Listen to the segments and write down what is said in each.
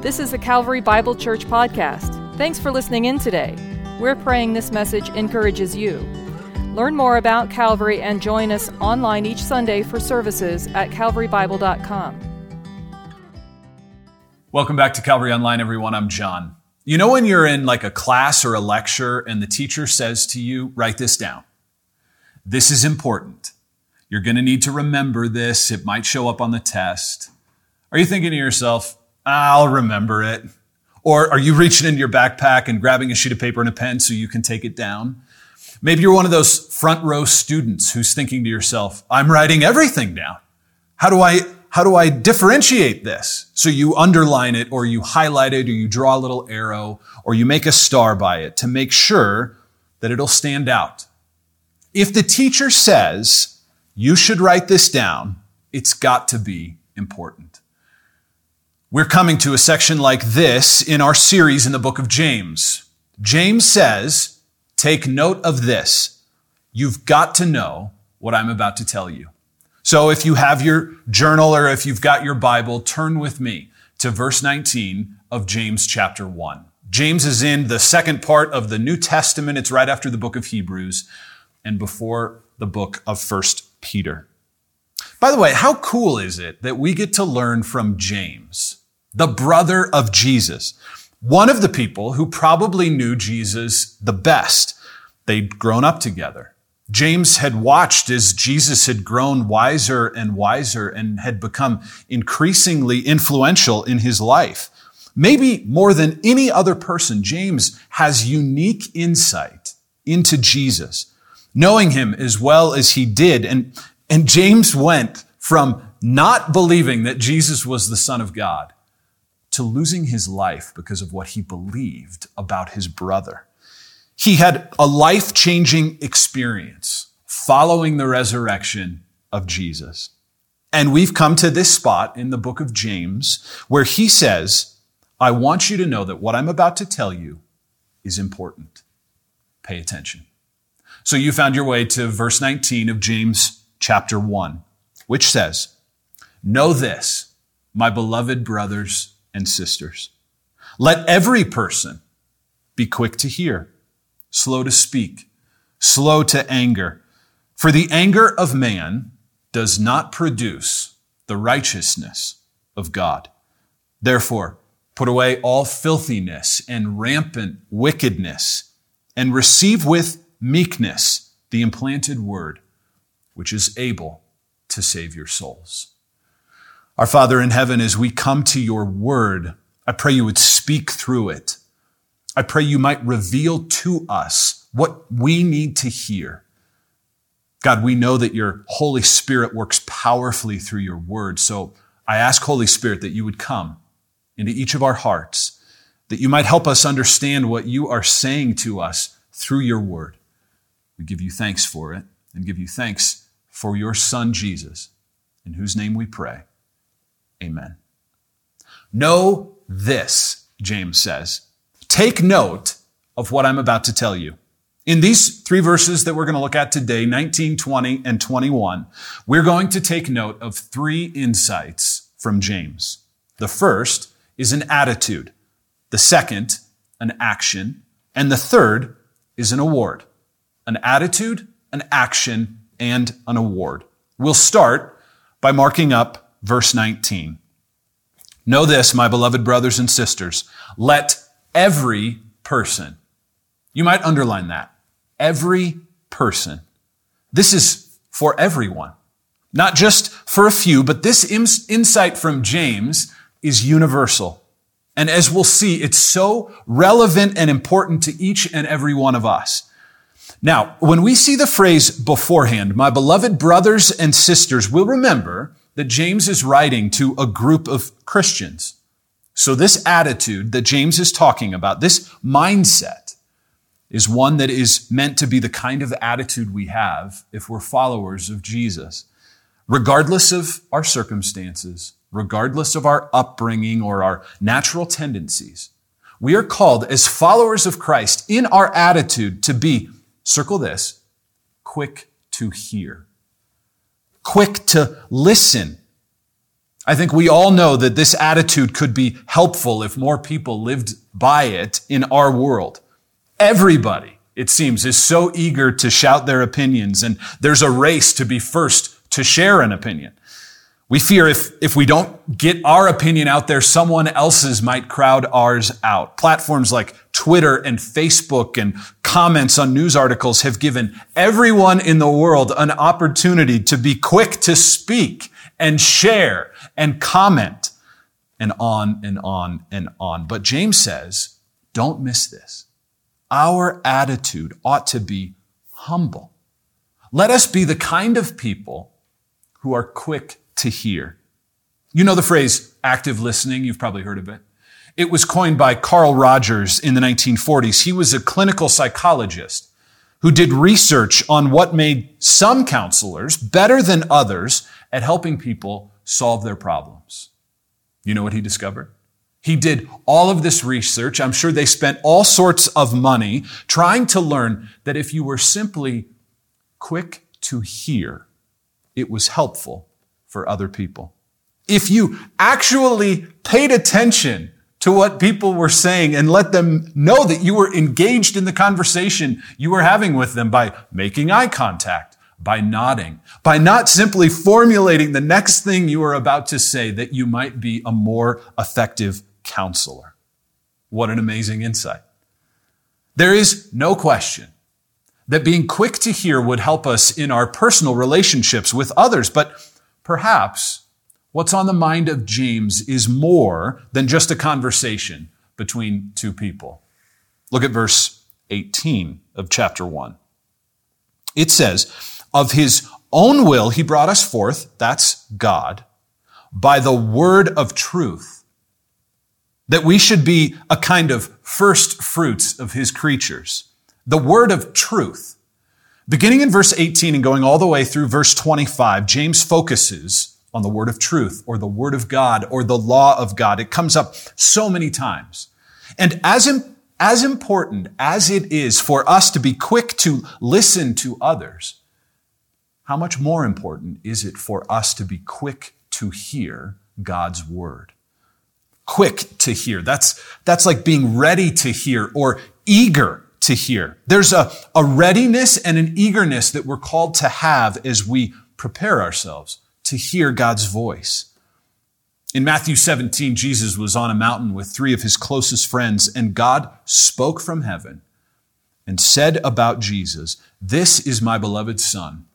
This is the Calvary Bible Church podcast. Thanks for listening in today. We're praying this message encourages you. Learn more about Calvary and join us online each Sunday for services at calvarybible.com. Welcome back to Calvary Online, everyone. I'm John. You know, when you're in like a class or a lecture and the teacher says to you, write this down. This is important. You're going to need to remember this. It might show up on the test. Are you thinking to yourself, I'll remember it? Or are you reaching into your backpack and grabbing a sheet of paper and a pen so you can take it down? Maybe you're one of those front row students who's thinking to yourself, I'm writing everything down. How do I, how do I differentiate this? So you underline it or you highlight it or you draw a little arrow or you make a star by it to make sure that it'll stand out. If the teacher says you should write this down, it's got to be important. We're coming to a section like this in our series in the book of James. James says, take note of this. You've got to know what I'm about to tell you. So if you have your journal or if you've got your Bible, turn with me to verse 19 of James chapter 1. James is in the second part of the New Testament. It's right after the book of Hebrews and before the book of First Peter. By the way, how cool is it that we get to learn from James, the brother of Jesus, one of the people who probably knew Jesus the best. They'd grown up together. James had watched as Jesus had grown wiser and wiser and had become increasingly influential in his life. Maybe more than any other person, James has unique insight into Jesus, knowing him as well as he did. And and James went from not believing that Jesus was the Son of God to losing his life because of what he believed about his brother. He had a life changing experience following the resurrection of Jesus. And we've come to this spot in the book of James where he says, I want you to know that what I'm about to tell you is important. Pay attention. So you found your way to verse 19 of James chapter 1, which says, Know this, my beloved brothers and sisters. Let every person be quick to hear, slow to speak, slow to anger. For the anger of man does not produce the righteousness of God. Therefore, put away all filthiness and rampant wickedness and receive with meekness the implanted word which is able to save your souls. Our Father in heaven, as we come to your word, I pray you would speak through it. I pray you might reveal to us what we need to hear. God, we know that your Holy Spirit works powerfully through your word. So I ask, Holy Spirit, that you would come into each of our hearts, that you might help us understand what you are saying to us through your word. We give you thanks for it and give you thanks for your Son Jesus, in whose name we pray. Amen. Know this, James says. Take note of what I'm about to tell you. In these three verses that we're going to look at today, 19, 20, and 21, we're going to take note of three insights from James. The first is an attitude. The second, an action. And the third is an award. An attitude, an action, and an award. We'll start by marking up verse 19. Know this, my beloved brothers and sisters. Let every person, you might underline that, every person. This is for everyone, not just for a few, but this insight from James is universal. And as we'll see, it's so relevant and important to each and every one of us. Now, when we see the phrase beforehand, my beloved brothers and sisters, we'll remember that James is writing to a group of Christians. So this attitude that James is talking about, this mindset, is one that is meant to be the kind of attitude we have if we're followers of Jesus. Regardless of our circumstances, regardless of our upbringing or our natural tendencies, we are called as followers of Christ in our attitude to be Circle this quick to hear, quick to listen. I think we all know that this attitude could be helpful if more people lived by it in our world. Everybody, it seems, is so eager to shout their opinions, and there's a race to be first to share an opinion. We fear if, if we don't get our opinion out there, someone else's might crowd ours out. Platforms like Twitter and Facebook and comments on news articles have given everyone in the world an opportunity to be quick to speak and share and comment and on and on and on. But James says, don't miss this. Our attitude ought to be humble. Let us be the kind of people who are quick to hear. You know the phrase active listening. You've probably heard of it. It was coined by Carl Rogers in the 1940s. He was a clinical psychologist who did research on what made some counselors better than others at helping people solve their problems. You know what he discovered? He did all of this research. I'm sure they spent all sorts of money trying to learn that if you were simply quick to hear, it was helpful for other people. If you actually paid attention to what people were saying and let them know that you were engaged in the conversation you were having with them by making eye contact, by nodding, by not simply formulating the next thing you were about to say that you might be a more effective counselor. What an amazing insight. There is no question that being quick to hear would help us in our personal relationships with others, but Perhaps what's on the mind of James is more than just a conversation between two people. Look at verse 18 of chapter 1. It says, Of his own will he brought us forth, that's God, by the word of truth, that we should be a kind of first fruits of his creatures. The word of truth. Beginning in verse 18 and going all the way through verse 25, James focuses on the word of truth or the word of God or the law of God. It comes up so many times. And as, as important as it is for us to be quick to listen to others, how much more important is it for us to be quick to hear God's word? Quick to hear. That's, that's like being ready to hear or eager to hear. There's a, a readiness and an eagerness that we're called to have as we prepare ourselves to hear God's voice. In Matthew 17, Jesus was on a mountain with three of his closest friends, and God spoke from heaven and said about Jesus, This is my beloved Son,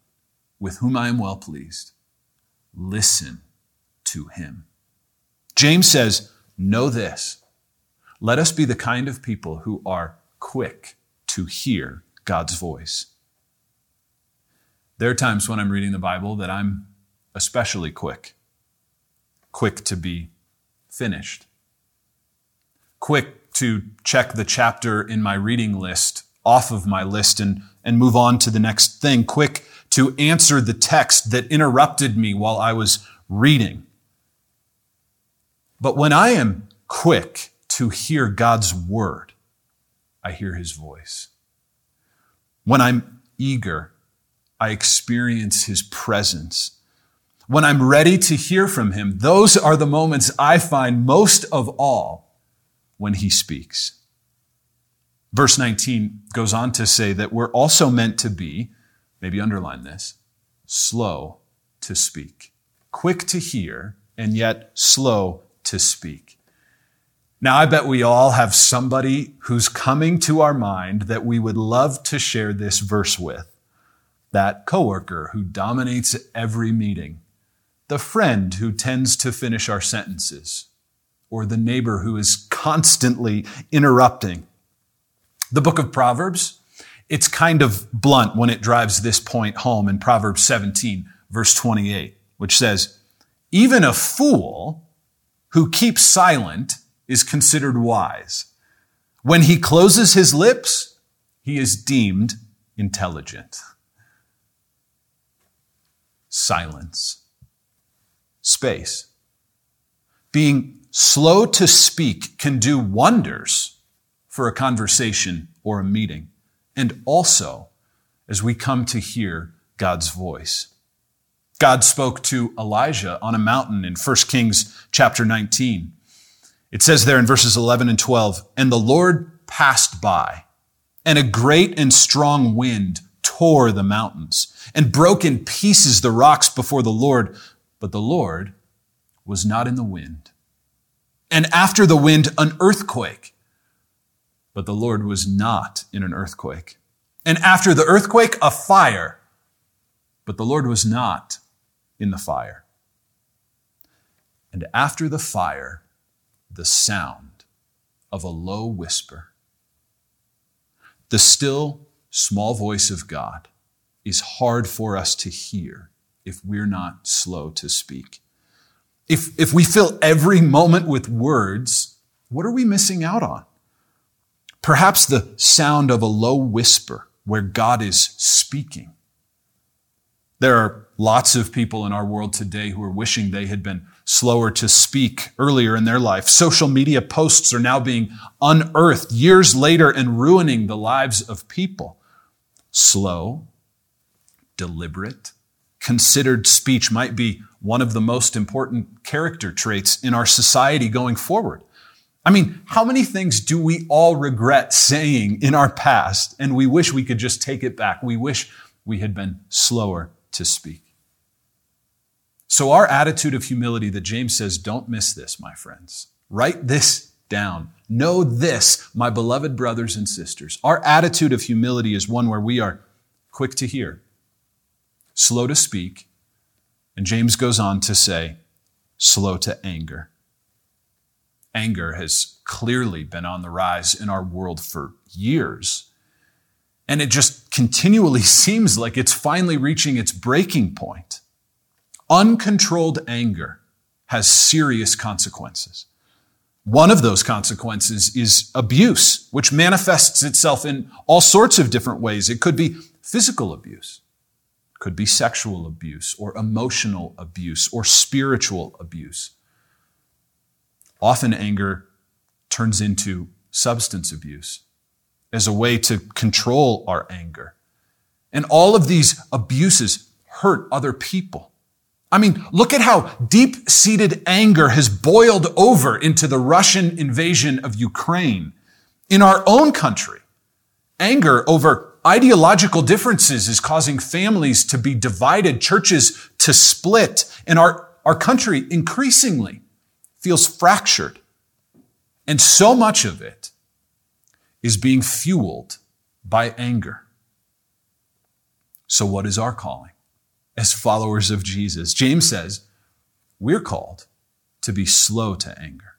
with whom I am well pleased. Listen to him. James says, Know this. Let us be the kind of people who are quick to hear God's voice. There are times when I'm reading the Bible that I'm especially quick, quick to be finished, quick to check the chapter in my reading list off of my list and, and move on to the next thing, quick to answer the text that interrupted me while I was reading. But when I am quick to hear God's word, I hear his voice. When I'm eager, I experience his presence. When I'm ready to hear from him, those are the moments I find most of all when he speaks. Verse 19 goes on to say that we're also meant to be, maybe underline this, slow to speak, quick to hear, and yet slow to speak. Now, I bet we all have somebody who's coming to our mind that we would love to share this verse with. That coworker who dominates every meeting, the friend who tends to finish our sentences, or the neighbor who is constantly interrupting. The book of Proverbs, it's kind of blunt when it drives this point home in Proverbs 17, verse 28, which says, Even a fool who keeps silent is considered wise. When he closes his lips, he is deemed intelligent. Silence. Space. Being slow to speak can do wonders for a conversation or a meeting, and also as we come to hear God's voice. God spoke to Elijah on a mountain in 1 Kings chapter 19. It says there in verses 11 and 12, and the Lord passed by, and a great and strong wind tore the mountains and broke in pieces the rocks before the Lord, but the Lord was not in the wind. And after the wind, an earthquake, but the Lord was not in an earthquake. And after the earthquake, a fire, but the Lord was not in the fire. And after the fire, the sound of a low whisper. The still, small voice of God is hard for us to hear if we're not slow to speak. If, if we fill every moment with words, what are we missing out on? Perhaps the sound of a low whisper where God is speaking. There are lots of people in our world today who are wishing they had been slower to speak earlier in their life. Social media posts are now being unearthed years later and ruining the lives of people. Slow, deliberate, considered speech might be one of the most important character traits in our society going forward. I mean, how many things do we all regret saying in our past and we wish we could just take it back? We wish we had been slower to speak. So, our attitude of humility that James says, don't miss this, my friends. Write this down. Know this, my beloved brothers and sisters. Our attitude of humility is one where we are quick to hear, slow to speak, and James goes on to say, slow to anger. Anger has clearly been on the rise in our world for years. And it just continually seems like it's finally reaching its breaking point. Uncontrolled anger has serious consequences. One of those consequences is abuse, which manifests itself in all sorts of different ways. It could be physical abuse, could be sexual abuse, or emotional abuse, or spiritual abuse. Often anger turns into substance abuse as a way to control our anger. And all of these abuses hurt other people. I mean, look at how deep seated anger has boiled over into the Russian invasion of Ukraine. In our own country, anger over ideological differences is causing families to be divided, churches to split, and our, our country increasingly feels fractured. And so much of it is being fueled by anger. So, what is our calling? As followers of Jesus. James says we're called to be slow to anger.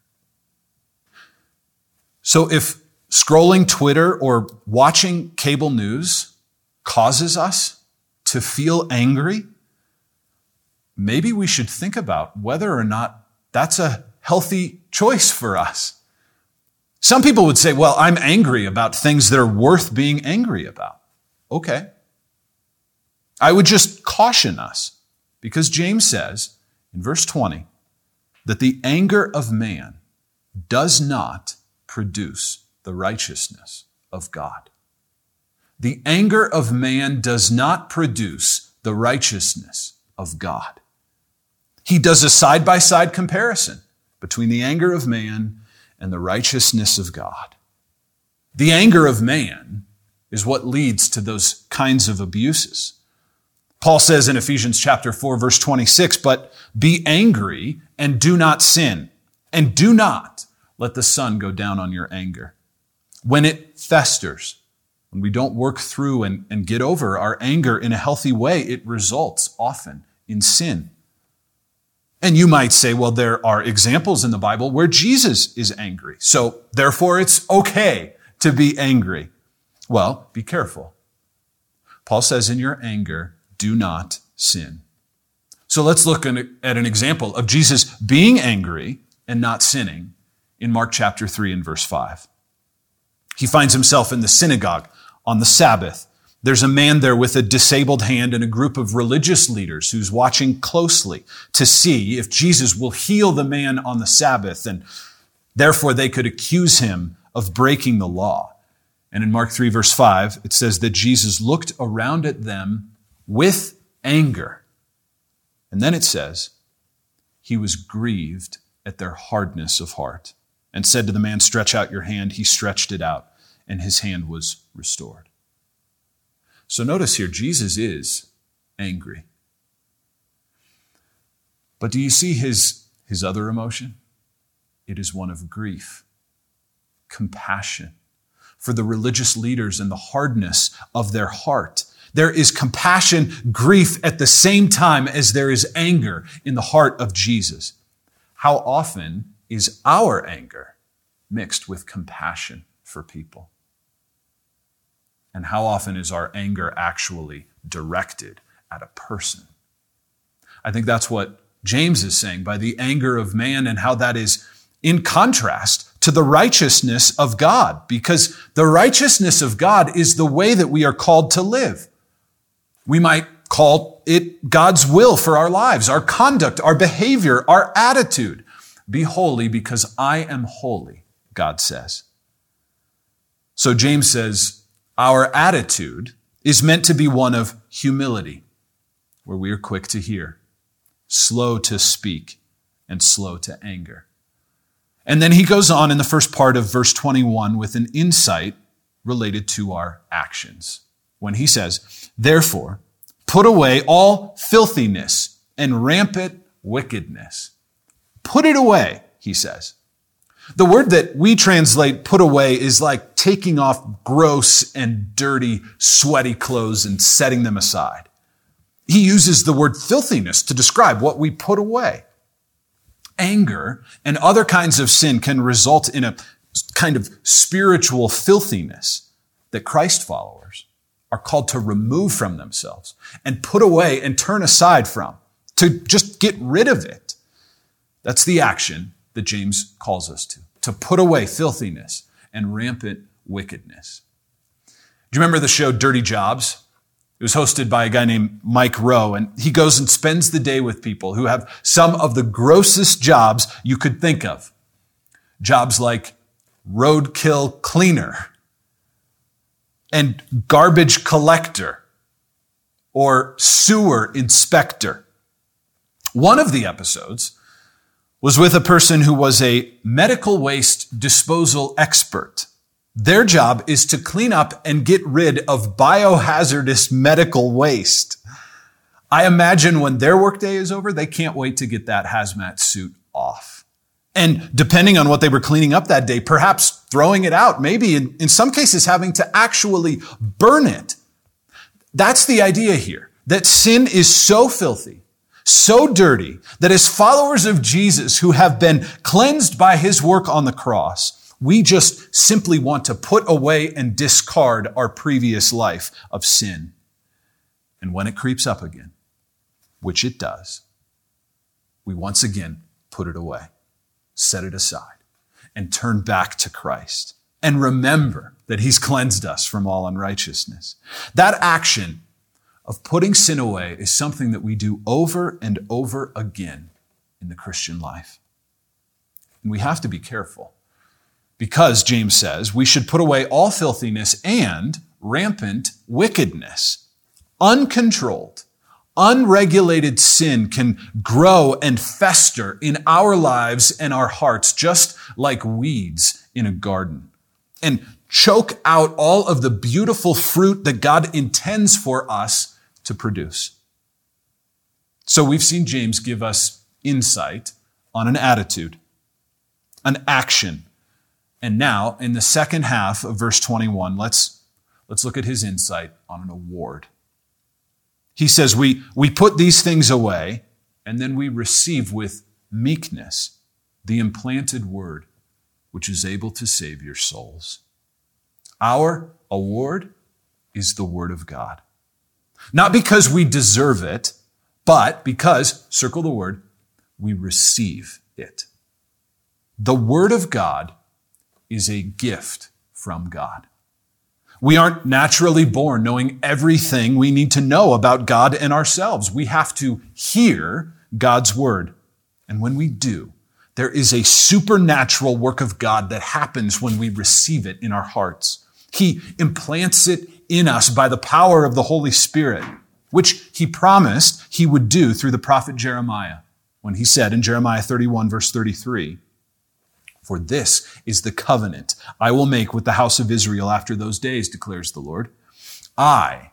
So if scrolling Twitter or watching cable news causes us to feel angry, maybe we should think about whether or not that's a healthy choice for us. Some people would say, well, I'm angry about things that are worth being angry about. Okay. I would just caution us because James says in verse 20 that the anger of man does not produce the righteousness of God. The anger of man does not produce the righteousness of God. He does a side by side comparison between the anger of man and the righteousness of God. The anger of man is what leads to those kinds of abuses. Paul says in Ephesians chapter 4 verse 26, but be angry and do not sin and do not let the sun go down on your anger. When it festers, when we don't work through and, and get over our anger in a healthy way, it results often in sin. And you might say, well, there are examples in the Bible where Jesus is angry. So therefore it's okay to be angry. Well, be careful. Paul says in your anger, do not sin. So let's look at an example of Jesus being angry and not sinning in Mark chapter 3 and verse 5. He finds himself in the synagogue on the Sabbath. There's a man there with a disabled hand and a group of religious leaders who's watching closely to see if Jesus will heal the man on the Sabbath and therefore they could accuse him of breaking the law. And in Mark 3 verse 5, it says that Jesus looked around at them with anger And then it says, He was grieved at their hardness of heart and said to the man, Stretch out your hand. He stretched it out, and his hand was restored. So notice here, Jesus is angry. But do you see his, his other emotion? It is one of grief, compassion for the religious leaders and the hardness of their heart. There is compassion, grief at the same time as there is anger in the heart of Jesus. How often is our anger mixed with compassion for people? And how often is our anger actually directed at a person? I think that's what James is saying by the anger of man and how that is in contrast to the righteousness of God, because the righteousness of God is the way that we are called to live. We might call it God's will for our lives, our conduct, our behavior, our attitude. Be holy because I am holy, God says. So James says, our attitude is meant to be one of humility, where we are quick to hear, slow to speak, and slow to anger. And then he goes on in the first part of verse 21 with an insight related to our actions. When he says, Therefore, put away all filthiness and rampant wickedness. Put it away, he says. The word that we translate put away is like taking off gross and dirty, sweaty clothes and setting them aside. He uses the word filthiness to describe what we put away anger, and other kinds of sin can result in a kind of spiritual filthiness that Christ followers are called to remove from themselves and put away and turn aside from, to just get rid of it. That's the action that James calls us to, to put away filthiness and rampant wickedness. Do you remember the show Dirty Jobs? It was hosted by a guy named Mike Rowe, and he goes and spends the day with people who have some of the grossest jobs you could think of. Jobs like roadkill cleaner and garbage collector or sewer inspector. One of the episodes was with a person who was a medical waste disposal expert. Their job is to clean up and get rid of biohazardous medical waste. I imagine when their workday is over, they can't wait to get that hazmat suit off. And depending on what they were cleaning up that day, perhaps throwing it out, maybe in, in some cases having to actually burn it. That's the idea here, that sin is so filthy, so dirty, that as followers of Jesus who have been cleansed by his work on the cross, we just simply want to put away and discard our previous life of sin. And when it creeps up again, which it does, we once again put it away, set it aside, and turn back to Christ. And remember that He's cleansed us from all unrighteousness. That action of putting sin away is something that we do over and over again in the Christian life. And we have to be careful because, James says, we should put away all filthiness and rampant wickedness. Uncontrolled, unregulated sin can grow and fester in our lives and our hearts just like weeds in a garden and choke out all of the beautiful fruit that God intends for us to produce. So we've seen James give us insight on an attitude, an action, and now, in the second half of verse 21, let's, let's look at his insight on an award. He says, we, we put these things away, and then we receive with meekness the implanted word, which is able to save your souls. Our award is the word of God. Not because we deserve it, but because, circle the word, we receive it. The word of God is a gift from God. We aren't naturally born knowing everything we need to know about God and ourselves. We have to hear God's word. And when we do, there is a supernatural work of God that happens when we receive it in our hearts. He implants it in us by the power of the Holy Spirit. which he promised he would do through the prophet Jeremiah when he said in Jeremiah 31 verse 33, For this is the covenant I will make with the house of Israel after those days, declares the Lord. I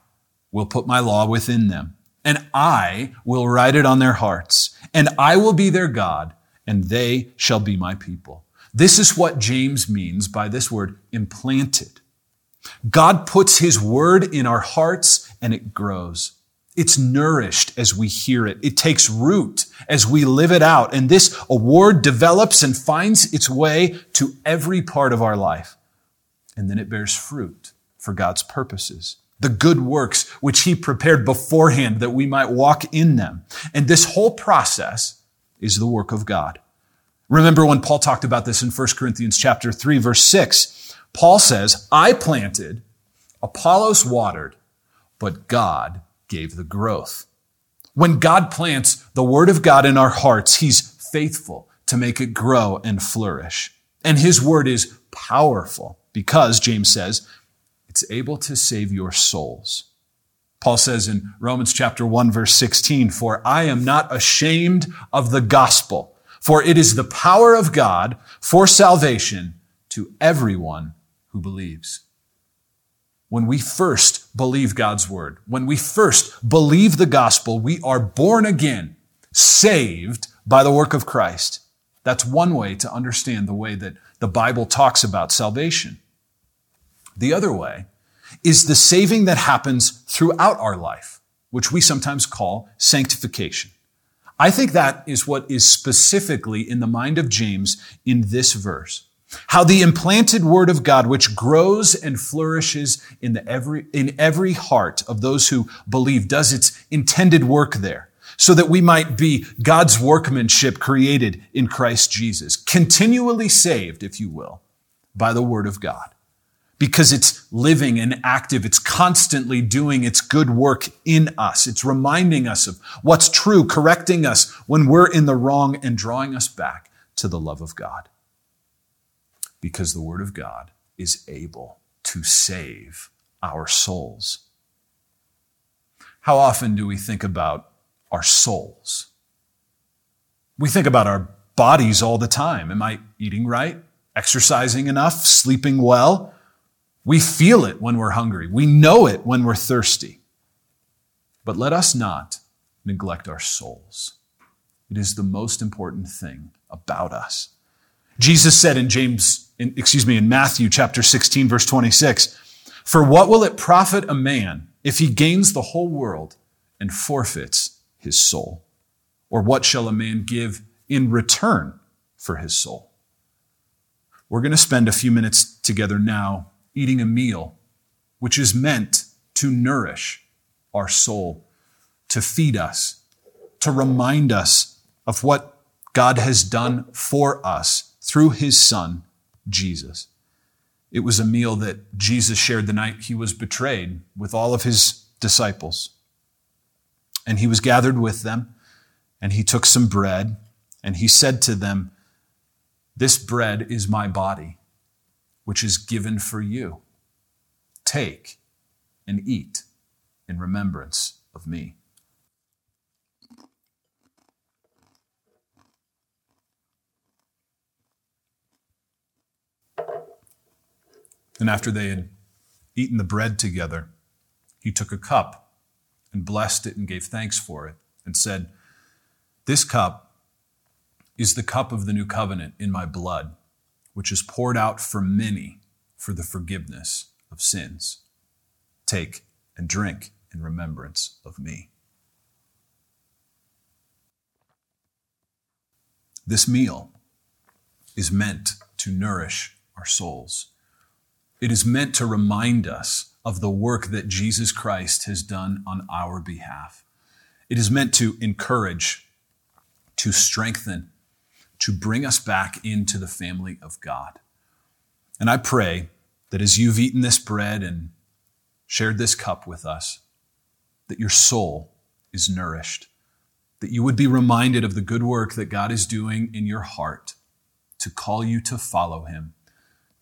will put my law within them, and I will write it on their hearts, and I will be their God, and they shall be my people. This is what James means by this word implanted. God puts his word in our hearts and it grows. It's nourished as we hear it. It takes root as we live it out. And this award develops and finds its way to every part of our life. And then it bears fruit for God's purposes. The good works which he prepared beforehand that we might walk in them. And this whole process is the work of God. Remember when Paul talked about this in 1 Corinthians chapter 3 verse 6. Paul says, I planted, Apollos watered, but God gave the growth. When God plants the word of God in our hearts, he's faithful to make it grow and flourish. And his word is powerful because, James says, it's able to save your souls. Paul says in Romans chapter 1 verse 16, for I am not ashamed of the gospel for it is the power of God for salvation to everyone who believes. When we first believe God's word, when we first believe the gospel, we are born again, saved by the work of Christ. That's one way to understand the way that the Bible talks about salvation. The other way is the saving that happens throughout our life, which we sometimes call sanctification. I think that is what is specifically in the mind of James in this verse. How the implanted word of God, which grows and flourishes in, the every, in every heart of those who believe, does its intended work there so that we might be God's workmanship created in Christ Jesus, continually saved, if you will, by the word of God because it's living and active. It's constantly doing its good work in us. It's reminding us of what's true, correcting us when we're in the wrong and drawing us back to the love of God. Because the word of God is able to save our souls. How often do we think about our souls? We think about our bodies all the time. Am I eating right? Exercising enough? Sleeping well? We feel it when we're hungry. We know it when we're thirsty. But let us not neglect our souls. It is the most important thing about us. Jesus said in James, in, excuse me, in Matthew chapter 16, verse 26, For what will it profit a man if he gains the whole world and forfeits his soul? Or what shall a man give in return for his soul? We're going to spend a few minutes together now eating a meal which is meant to nourish our soul, to feed us, to remind us of what God has done for us through his son, Jesus. It was a meal that Jesus shared the night he was betrayed with all of his disciples. And he was gathered with them, and he took some bread, and he said to them, This bread is my body which is given for you. Take and eat in remembrance of me. And after they had eaten the bread together, he took a cup and blessed it and gave thanks for it and said, This cup is the cup of the new covenant in my blood which is poured out for many for the forgiveness of sins. Take and drink in remembrance of me. This meal is meant to nourish our souls. It is meant to remind us of the work that Jesus Christ has done on our behalf. It is meant to encourage, to strengthen, to bring us back into the family of God. And I pray that as you've eaten this bread and shared this cup with us, that your soul is nourished, that you would be reminded of the good work that God is doing in your heart to call you to follow him,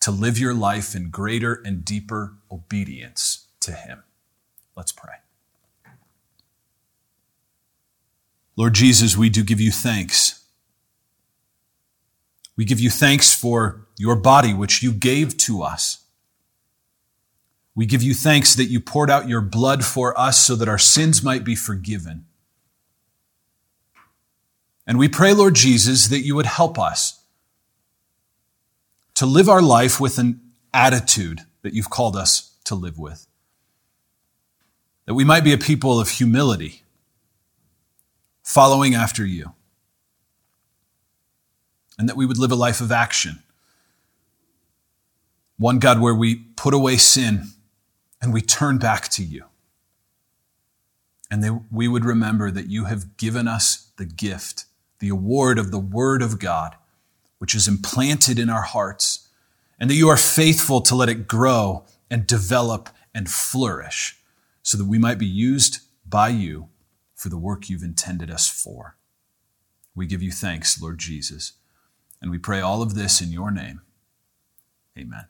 to live your life in greater and deeper obedience to him. Let's pray. Lord Jesus, we do give you thanks. We give you thanks for your body, which you gave to us. We give you thanks that you poured out your blood for us so that our sins might be forgiven. And we pray, Lord Jesus, that you would help us to live our life with an attitude that you've called us to live with. That we might be a people of humility, following after you. And that we would live a life of action. One, God, where we put away sin and we turn back to you. And that we would remember that you have given us the gift, the award of the Word of God, which is implanted in our hearts, and that you are faithful to let it grow and develop and flourish so that we might be used by you for the work you've intended us for. We give you thanks, Lord Jesus, and we pray all of this in your name. Amen.